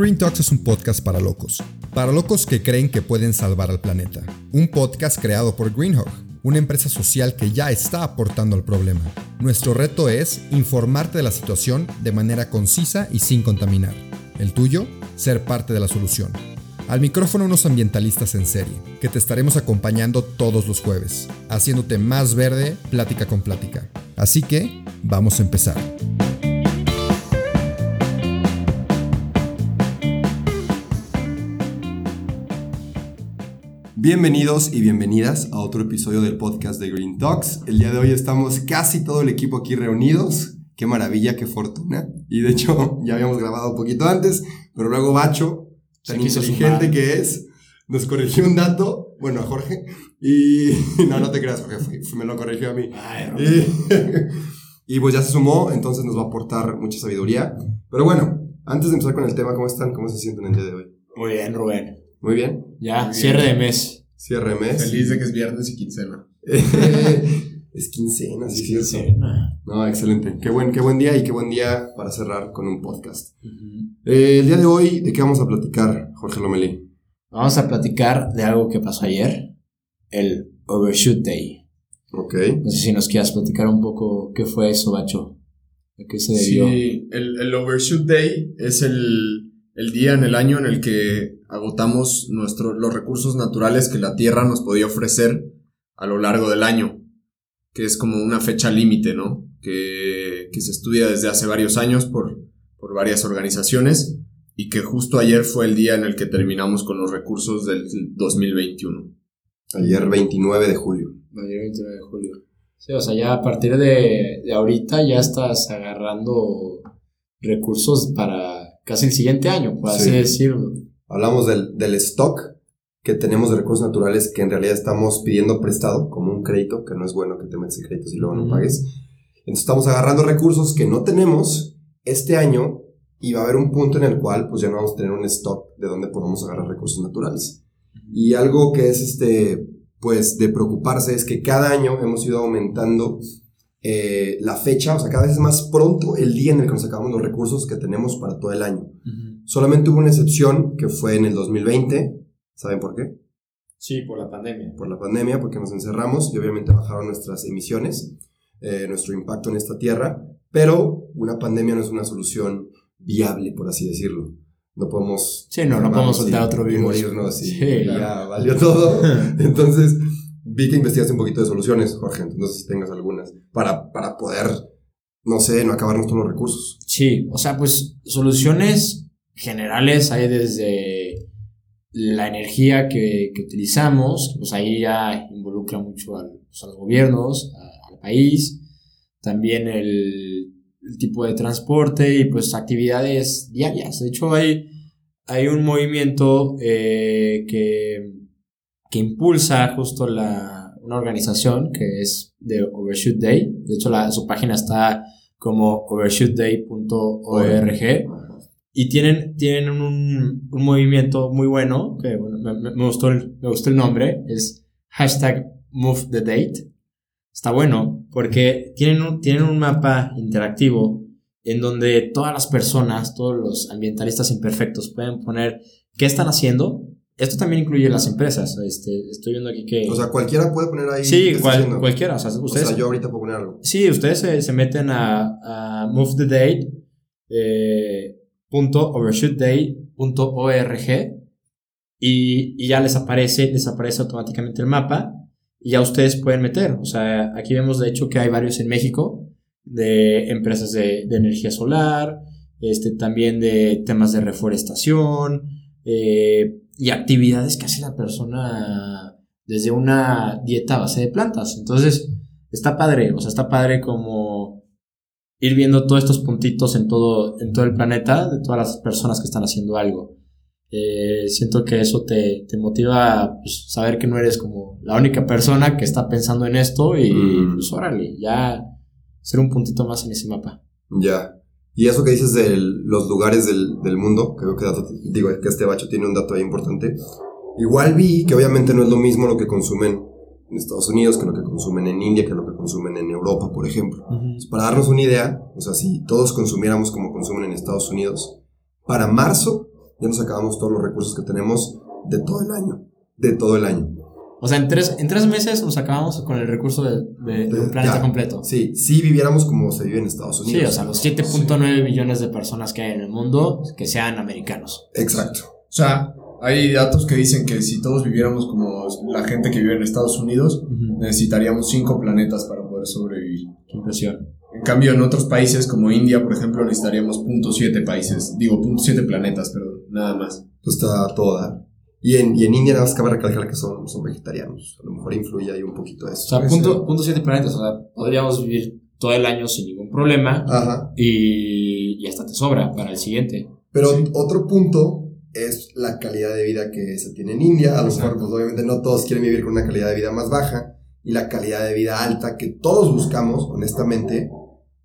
Green Talks es un podcast para locos. Para locos que creen que pueden salvar al planeta. Un podcast creado por Greenhawk, una empresa social que ya está aportando al problema. Nuestro reto es informarte de la situación de manera concisa y sin contaminar. El tuyo, ser parte de la solución. Al micrófono unos ambientalistas en serie, que te estaremos acompañando todos los jueves, haciéndote más verde plática con plática. Así que, vamos a empezar. Bienvenidos y bienvenidas a otro episodio del podcast de Green Talks. El día de hoy estamos casi todo el equipo aquí reunidos. Qué maravilla, qué fortuna. Y de hecho, ya habíamos grabado un poquito antes, pero luego Bacho, tan inteligente que es, nos corrigió un dato, bueno, a Jorge, y no, no te creas, Jorge, me lo corrigió a mí. y, y pues ya se sumó, entonces nos va a aportar mucha sabiduría. Pero bueno, antes de empezar con el tema, ¿cómo están? ¿Cómo se sienten el día de hoy? Muy bien, Rubén. Muy bien. Ya, cierre de mes. Cierre de mes. Feliz de que es viernes y quincena. es quincena, Es cierto. sí. No, excelente. Qué buen, qué buen día y qué buen día para cerrar con un podcast. Eh, el día de hoy, ¿de qué vamos a platicar, Jorge Lomelí? Vamos a platicar de algo que pasó ayer, el Overshoot Day. Ok. No sé si nos quieras platicar un poco qué fue eso, Bacho. ¿A qué se debió? Sí, el, el Overshoot Day es el, el día en el año en el que agotamos nuestro, los recursos naturales que la Tierra nos podía ofrecer a lo largo del año, que es como una fecha límite, ¿no? Que, que se estudia desde hace varios años por, por varias organizaciones y que justo ayer fue el día en el que terminamos con los recursos del 2021. Ayer 29 de julio. Ayer 29 de julio. Sí, o sea, ya a partir de, de ahorita ya estás agarrando recursos para casi el siguiente año, por así Sí. decirlo. Hablamos del, del stock que tenemos de recursos naturales que en realidad estamos pidiendo prestado como un crédito, que no es bueno que te metas en créditos y luego no pagues. Entonces estamos agarrando recursos que no tenemos este año y va a haber un punto en el cual pues ya no vamos a tener un stock de donde podamos agarrar recursos naturales. Y algo que es este, pues de preocuparse es que cada año hemos ido aumentando eh, la fecha, o sea, cada vez es más pronto el día en el que nos acabamos los recursos que tenemos para todo el año. Solamente hubo una excepción que fue en el 2020. ¿Saben por qué? Sí, por la pandemia. Por la pandemia, porque nos encerramos y obviamente bajaron nuestras emisiones, eh, nuestro impacto en esta tierra. Pero una pandemia no es una solución viable, por así decirlo. No podemos. Sí, no, no podemos soltar otro y virus. morirnos y Sí, y ya valió todo. Entonces, vi que investigaste un poquito de soluciones, Jorge. entonces No sé si tengas algunas para, para poder, no sé, no acabarnos todos los recursos. Sí, o sea, pues soluciones generales hay desde la energía que, que utilizamos, pues ahí ya involucra mucho al- pues, a los gobiernos, al país, también el, tipo de transporte y pues actividades diarias. De hecho, hay, hay un movimiento eh, que, que impulsa justo la, una organización que es de Overshoot Day. De hecho, su página está como overshootday.org y tienen, tienen un, un movimiento muy bueno, que bueno, me, me- gustó el, me gustó el nombre, es hashtag move the date. Está bueno porque tienen un, tienen un mapa interactivo en donde todas las personas, todos los ambientalistas imperfectos pueden poner qué están haciendo. Esto también incluye las empresas. Este, estoy viendo aquí que... O sea, cualquiera puede poner ahí. sí, ¿qué está cual- cualquiera. O sea, O ustedes, sea, yo ahorita puedo poner algo. Sí, ustedes se, se meten a, a Move the Date, eh, overshootday.org y, y ya les aparece, les aparece automáticamente el mapa y ya ustedes pueden meter. O sea, aquí vemos de hecho que hay varios en México de empresas de, energía solar, este, también de temas de reforestación eh, y actividades que hace la persona desde una dieta a base de plantas. Entonces, está padre, o sea, está padre como ir viendo todos estos puntitos en todo, en todo el planeta, de todas las personas que están haciendo algo. Eh, siento que eso te, te motiva a pues, saber que no eres como la única persona que está pensando en esto y Mm. pues órale, ya ser un puntito más en ese mapa. Ya. Y eso que dices de los lugares del, del mundo, creo que dato- digo que este bacho tiene un dato ahí importante. Igual vi que obviamente no es lo mismo lo que consumen en Estados Unidos que lo que consumen en India, que lo que consumen en Europa, por ejemplo. Para darnos una idea, o sea, si todos consumiéramos como consumen en Estados Unidos, para marzo ya nos acabamos todos los recursos que tenemos de todo el año. De todo el año. O sea, en tres, en tres meses nos acabamos con el recurso de, de- de un planeta Ya. completo. Sí, si viviéramos como se vive en Estados Unidos. Sí, o sea, los 7.9 billones de personas que hay en el mundo que sean americanos. Exacto. O sea, hay datos que dicen que si todos viviéramos como la gente que vive en Estados Unidos, necesitaríamos cinco planetas para poder sobrevivir. Qué impresión. En cambio, en otros países como India, por ejemplo, necesitaríamos .7 países, digo, .7 planetas, perdón, nada más. Pues está todo a dar. Y en, y en India nada más cabe recalcar que son, son vegetarianos. A lo mejor influye ahí un poquito O eso. sea, Puede punto, punto siete planetas. O sea, podríamos vivir todo el año sin ningún problema Ajá. y, y hasta te sobra para el siguiente. Pero Sí. otro punto es la calidad de vida que se tiene en India. A lo mejor, pues obviamente no todos quieren vivir con una calidad de vida más baja. Y la calidad de vida alta que todos buscamos, honestamente,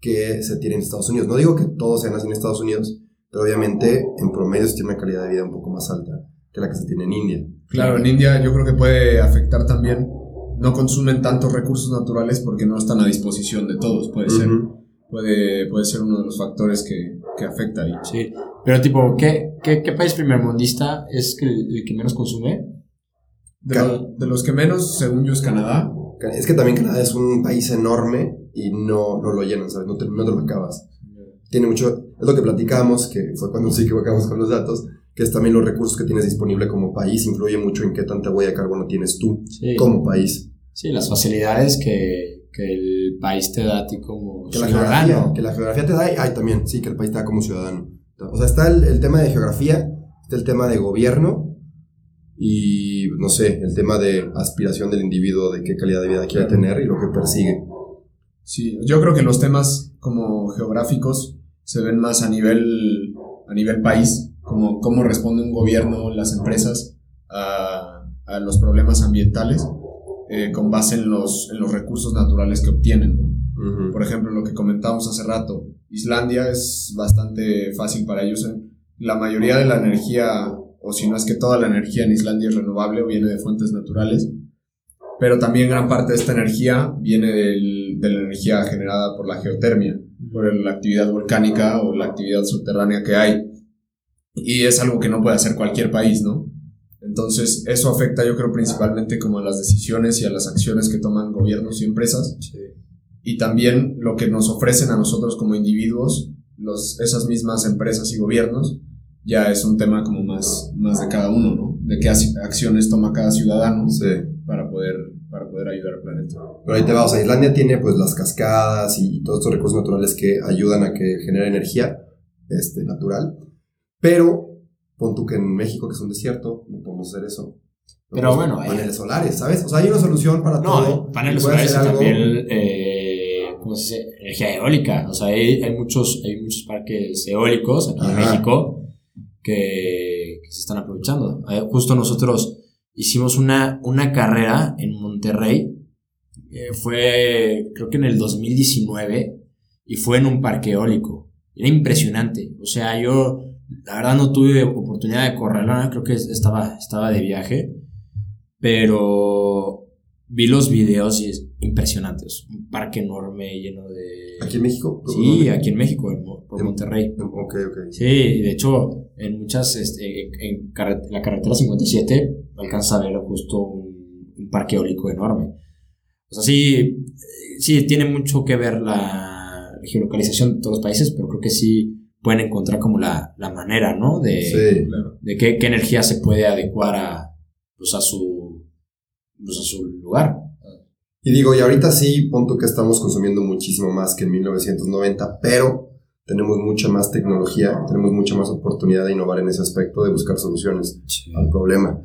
que se tiene en Estados Unidos. No digo que todos sean así en Estados Unidos, pero obviamente en promedio se tiene una calidad de vida un poco más alta que la que se tiene en India. Claro, en India yo creo que puede afectar también, no consumen tantos recursos naturales porque no están a disposición de todos, puede ser. Puede, puede ser uno de los factores que, que afecta ahí. Sí. Pero, tipo, ¿qué, qué, qué país primermundista es que el, el que menos consume? De, lo- de los que menos, según yo, es Canadá. Es que también Canadá es un país enorme y no, no lo llenan, ¿sabes? No te, no te lo acabas. Tiene mucho, es lo que platicábamos, que fue cuando nos equivocamos con los datos, que es también los recursos que tienes disponible como país, influye mucho en qué tanta huella de carbono tienes tú Sí. como país. Sí, las facilidades que, que el país te da a ti como Que la ciudadano. geografía, que la geografía te da, y ay, también, sí, que el país te da como ciudadano. O sea, está el, el tema de geografía, está el tema de gobierno y, no sé, el tema de aspiración del individuo, de qué calidad de vida quiere tener y lo que persigue. Sí, yo creo que los temas como geográficos se ven más a nivel, a nivel país, como cómo responde un gobierno, las empresas a, a los problemas ambientales eh, con base en los, en los recursos naturales que obtienen. ¿No? Ujú. Por ejemplo, lo que comentábamos hace rato, Islandia es bastante fácil para ellos. La mayoría de la energía, o si no es que toda la energía en Islandia es renovable o viene de fuentes naturales, pero también gran parte de esta energía viene del- de la energía generada por la geotermia, por la actividad volcánica o la actividad subterránea que hay. Y es algo que no puede hacer cualquier país, ¿no? Entonces, eso afecta yo creo principalmente como a las decisiones y a las acciones que toman gobiernos y empresas y también lo que nos ofrecen a nosotros como individuos, los, esas mismas empresas y gobiernos, ya es un tema como más, más de cada uno, ¿no? De qué ac- acciones toma cada ciudadano Sí. para poder, para poder ayudar al planeta. Pero ahí te va, o sea, Islandia tiene pues las cascadas y todos estos recursos naturales que ayudan a que genere energía este, natural. Pero pon tú que en México, que es un desierto, no podemos hacer eso. No Pero bueno, Paneles solares, ¿sabes? O sea, hay una solución para todo. No, paneles y puedes solares y también, eh, ¿cómo se dice? Energía eólica. O sea, hay, hay muchos, hay muchos parques eólicos aquí en. México que, que se están aprovechando. Eh, justo nosotros hicimos una, una carrera en Monterrey. eh, fue, creo que en el 2019, y fue en un parque eólico. Era impresionante. O sea, yo, la verdad, no tuve oportunidad de correrla. Creo que estaba, estaba de viaje. Pero vi los videos y es impresionante. Es un parque enorme lleno de. Aquí en México. Sí, aquí en México, en por En- Monterrey. Ok, ok. Sí, y de hecho, en muchas, este, en carre- la carretera 57, alcanza a ver justo un, un parque eólico enorme. O sea, sí, sí, tiene mucho que ver la geolocalización de todos los países, pero creo que sí pueden encontrar como la, la manera, ¿no? De, Sí. Claro. de qué, qué energía se puede adecuar a, pues a, su, pues a su lugar. Y digo, y ahorita sí, pon tú que estamos consumiendo muchísimo más que en 1990, pero tenemos mucha más tecnología, tenemos mucha más oportunidad de innovar en ese aspecto, de buscar soluciones al problema.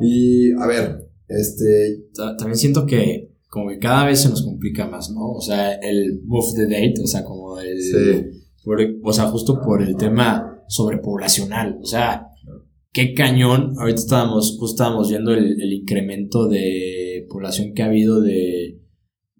Y, a ver, este, Ta- También siento que como que cada vez se nos complica más, ¿no? O sea, el move the date, o sea, como el... Sí. por- o sea, justo por el tema sobrepoblacional. O sea, qué cañón. Ahorita estábamos, justo estábamos viendo el, el incremento de población que ha habido de,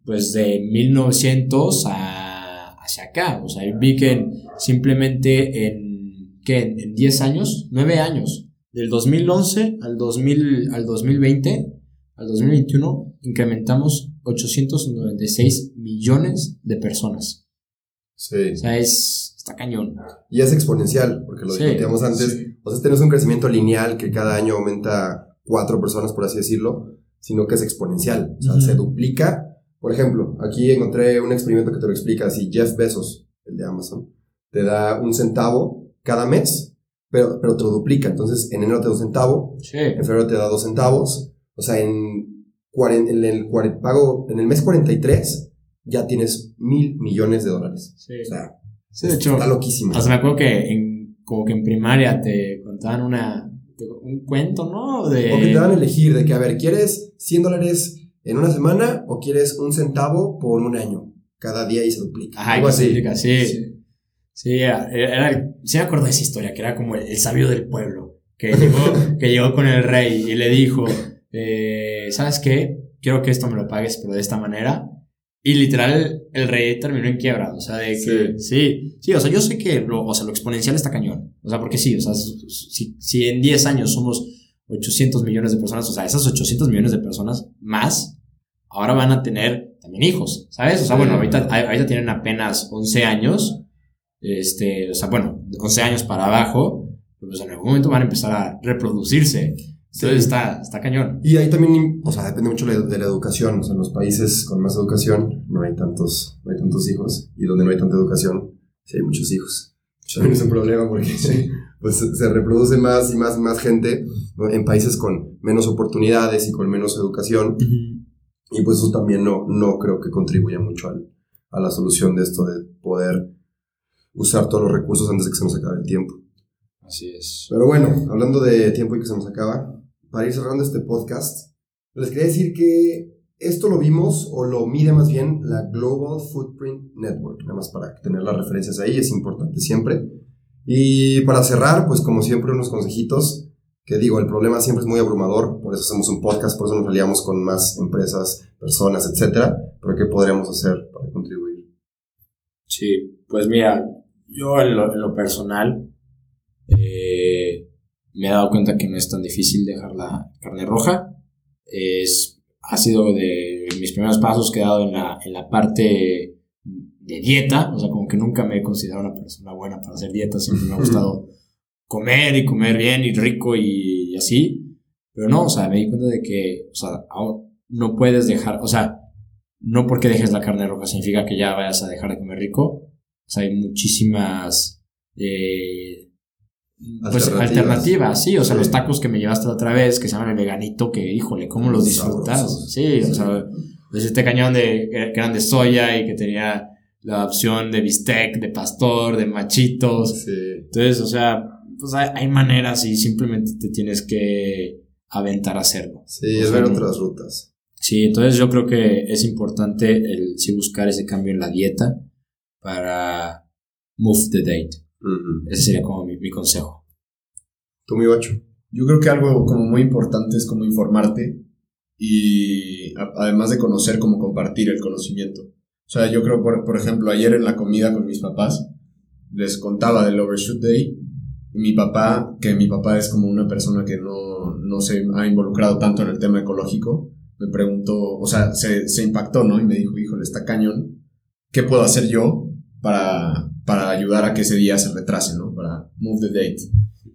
pues, de 1900 a, hacia acá. O sea, vi que en- simplemente en, ¿qué? En, en 10 años, 9 años, del 2011 al, 2000, al 2020, al 2021, incrementamos 896 millones de personas. sí. O sea, es, está cañón. Y es exponencial, porque lo Sí, discutíamos antes. sí. O sea, este no es un crecimiento lineal que cada año aumenta cuatro personas, por así decirlo, sino que es exponencial. O sea, se duplica. Por ejemplo, aquí encontré un experimento que te lo explica. Si Jeff Bezos, el de Amazon, te da un centavo cada mes, pero, pero te lo duplica. Entonces, en enero te da un centavo, Sí. en febrero te da dos centavos. O sea, en, en el pago, en el mes 43 ya tienes mil millones de dólares. Sí. O sea, Sí, de hecho, está loquísimo. hasta me acuerdo que en, como que en primaria te contaban una, un cuento, ¿no? De, O que te dan a elegir de que, a ver, ¿quieres 100 dólares en una semana o quieres un centavo por un año? Cada día y se duplica. Ajá, Algo así. se explica, sí. Sí, era, era- sí me acuerdo de esa historia, que era como el, el sabio del pueblo, que llegó, que llegó con el rey y le dijo, eh, ¿sabes qué? Quiero que esto me lo pagues, pero de esta manera. Y literal, el rey terminó en quiebra, o sea, de que, sí, sí, o sea, yo sé que lo, o sea, lo exponencial está cañón, o sea, porque sí, o sea, si, si en 10 años somos 800 millones de personas, o sea, esas 800 millones de personas más, ahora van a tener también hijos, ¿sabes? O sea, bueno, ahorita, ahorita tienen apenas 11 años, este, o sea, bueno, 11 años para abajo, pues en algún momento van a empezar a reproducirse. Entonces Sí. está, está cañón. Y ahí también, o sea, depende mucho de la educación. O sea, en los países con más educación no hay tantos, no hay tantos hijos. Y donde no hay tanta educación, sí hay muchos hijos. También es un problema porque pues, se reproduce más y más más gente ¿no? en países con menos oportunidades y con menos educación. Y pues eso también no, no creo que contribuya mucho al- a la solución de esto de poder usar todos los recursos antes de que se nos acabe el tiempo. Así es. Pero bueno, hablando de tiempo y que se nos acaba, para ir cerrando este podcast, les quería decir que esto lo vimos o lo mide más bien la Global Footprint Network, nada más para tener las referencias ahí, es importante siempre. Y para cerrar, pues como siempre unos consejitos, que digo, el problema siempre es muy abrumador, por eso hacemos un podcast, por eso nos aliamos con más empresas, personas, etcétera, pero ¿qué podríamos hacer para contribuir? Sí, pues mira, yo en lo, personal eh, me he dado cuenta que no es tan difícil dejar la carne roja. Es, ha sido de mis primeros pasos que he dado en la, en la parte de dieta, o sea, como que nunca me he considerado una persona buena para hacer dieta, siempre me ha gustado comer y comer bien y rico y, y así, pero no, o sea, me di cuenta de que, o sea, no puedes dejar, o sea, no porque dejes la carne roja significa que ya vayas a dejar de comer rico, o sea, hay muchísimas eh, pues, Alternativas. alternativas, sí, o sea, Sí. los tacos que me llevaste la otra vez, que se llaman el veganito, que híjole, cómo los disfrutas, Sabrosos. sí, o sea, pues este cañón de, que eran de soya y que tenía la opción de bistec, de pastor, de machitos, Sí. entonces, o sea, pues hay, hay maneras y simplemente te tienes que aventar a hacerlo. Sí, O es sea, ver otras rutas. Sí, entonces yo creo que es importante el sí buscar ese cambio en la dieta para move the date. Ujú. Ese sería como mi, mi consejo. Tú, mi ocho. Yo creo que algo como muy importante es como informarte y a- además de conocer, como compartir el conocimiento. O sea, yo creo, por, por ejemplo, ayer en la comida con mis papás, les contaba del Overshoot Day y mi papá, que mi papá es como una persona que no, no se ha involucrado tanto en el tema ecológico, me preguntó, o sea, se, se impactó, ¿no? Y me dijo, híjole, está cañón, ¿qué puedo hacer yo para, para ayudar a que ese día se retrase, ¿no? Para move the date.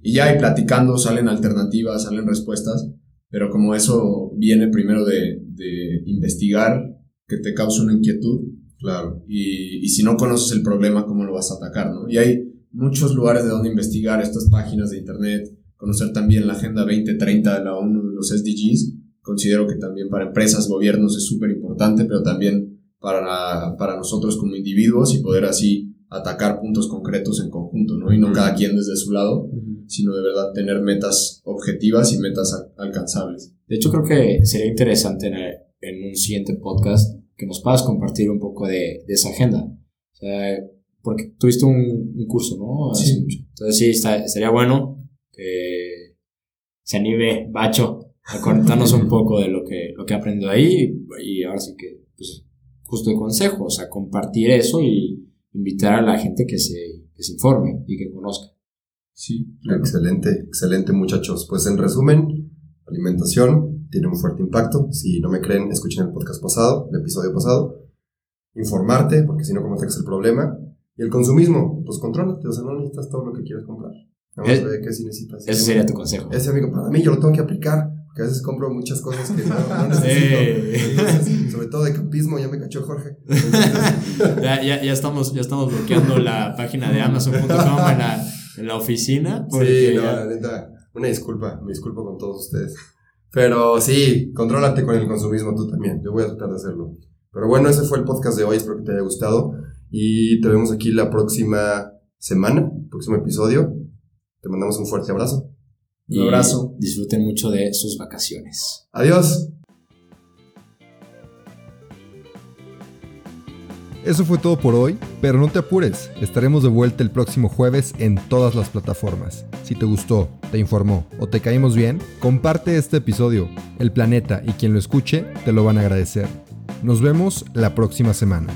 Y ya, y platicando, salen alternativas, salen respuestas, pero como eso viene primero de, de investigar, que te causa una inquietud, Claro. y, y si no conoces el problema, ¿cómo lo vas a atacar, no? Y hay muchos lugares de donde investigar, estas páginas de internet, conocer también la Agenda 2030 de la ONU, de los SDGs, considero que también para empresas, gobiernos es súper importante, pero también para, para nosotros como individuos y poder así atacar puntos concretos en conjunto, ¿no? Y no cada quien desde su lado, sino de verdad tener metas objetivas y metas alcanzables. De hecho, creo que sería interesante en, el- en un siguiente podcast que nos puedas compartir un poco de, de esa agenda. O sea, porque tuviste un, un curso, ¿no? Hace Sí. mucho. Entonces sí, está, estaría bueno que se anime Bacho a contarnos un poco de lo que, lo que ha aprendido ahí y ahora sí que, pues, justo el consejo, o sea, compartir eso y invitar a la gente que se, que se informe y que conozca. Sí, Excelente, excelente muchachos. Pues en resumen, alimentación tiene un fuerte impacto. Si no me creen, escuchen el podcast pasado, el episodio pasado. Informarte, porque si no, ¿cómo atacas el problema? Y el consumismo, pues contrólate, o sea, no necesitas todo lo que quieres comprar. Vamos Eh, a ver qué sí necesitas. Ese sería tu consejo. Ese amigo, para mí yo lo tengo que aplicar, porque a veces compro muchas cosas que no, no necesito. Entonces, sobre todo de campismo, ya me cachó Jorge. Entonces, Ya, ya, ya, estamos, ya estamos bloqueando la página de Amazon.com en la, en la oficina. Sí, no, ya- la neta, una disculpa, me disculpo con todos ustedes. Pero sí, contrólate con el consumismo tú también. Yo voy a tratar de hacerlo. Pero bueno, ese fue el podcast de hoy. Espero que te haya gustado. Y te vemos aquí la próxima semana, próximo episodio. Te mandamos un fuerte abrazo. Y Un abrazo. Disfruten mucho de sus vacaciones. Adiós. Eso fue todo por hoy, pero no te apures, estaremos de vuelta el próximo jueves en todas las plataformas. Si te gustó, te informó o te caímos bien, comparte este episodio. El planeta y quien lo escuche te lo van a agradecer. Nos vemos la próxima semana.